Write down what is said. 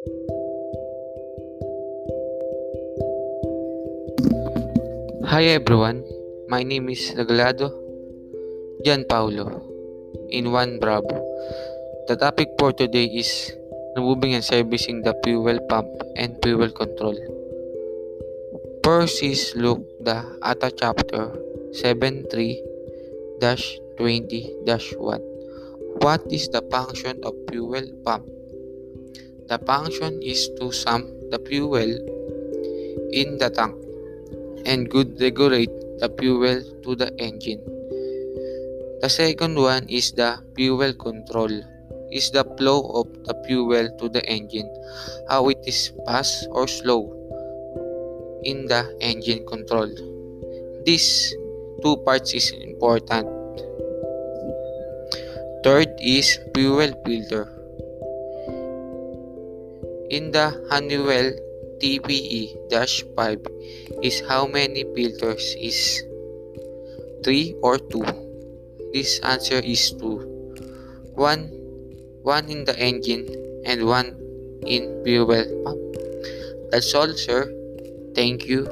Hi everyone, my name is Regalado Gian Paulo in One Bravo. The topic for today is removing and servicing the fuel pump and fuel control. First is look the ATA chapter 73-20-1. What is the function of fuel pump? The function is to sump the fuel in the tank and good regulate the fuel to the engine. The second one is the fuel control. Is the flow of the fuel to the engine, how it is fast or slow in the engine control. These two parts is important. Third is fuel filter. In the Honeywell TPE-5 is how many filters is 3 or 2? This answer is 2. One, one in the engine and one in fuel pump. That's all, sir. Thank you.